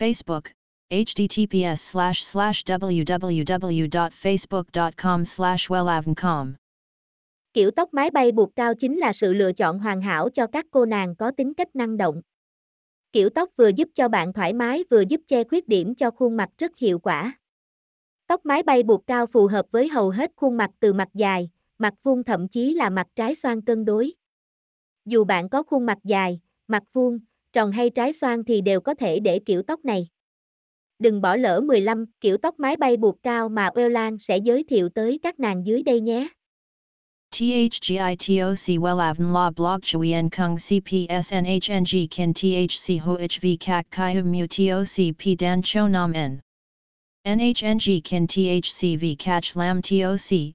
Facebook, https slash slash www.facebook.com slash wellavncom. Kiểu tóc mái bay buộc cao chính là sự lựa chọn hoàn hảo cho các cô nàng có tính cách năng động. Kiểu tóc vừa giúp cho bạn thoải mái vừa giúp che khuyết điểm cho khuôn mặt rất hiệu quả. Tóc mái bay buộc cao phù hợp với hầu hết khuôn mặt từ mặt dài, mặt vuông thậm chí là mặt trái xoan cân đối. Dù bạn có khuôn mặt dài, mặt vuông, tròn hay trái xoan thì đều có thể để kiểu tóc này. Đừng bỏ lỡ 15 kiểu tóc mái bay buộc cao mà Wellan sẽ giới thiệu tới các nàng dưới đây nhé. THGITOC Wellavn La Blog Chuyen Kung CPSNHNG Kin THC HOHV Kak Kai Hum Mu TOC P Dan Cho Nam N. NHNG Kin THCV Catch Lam TOC,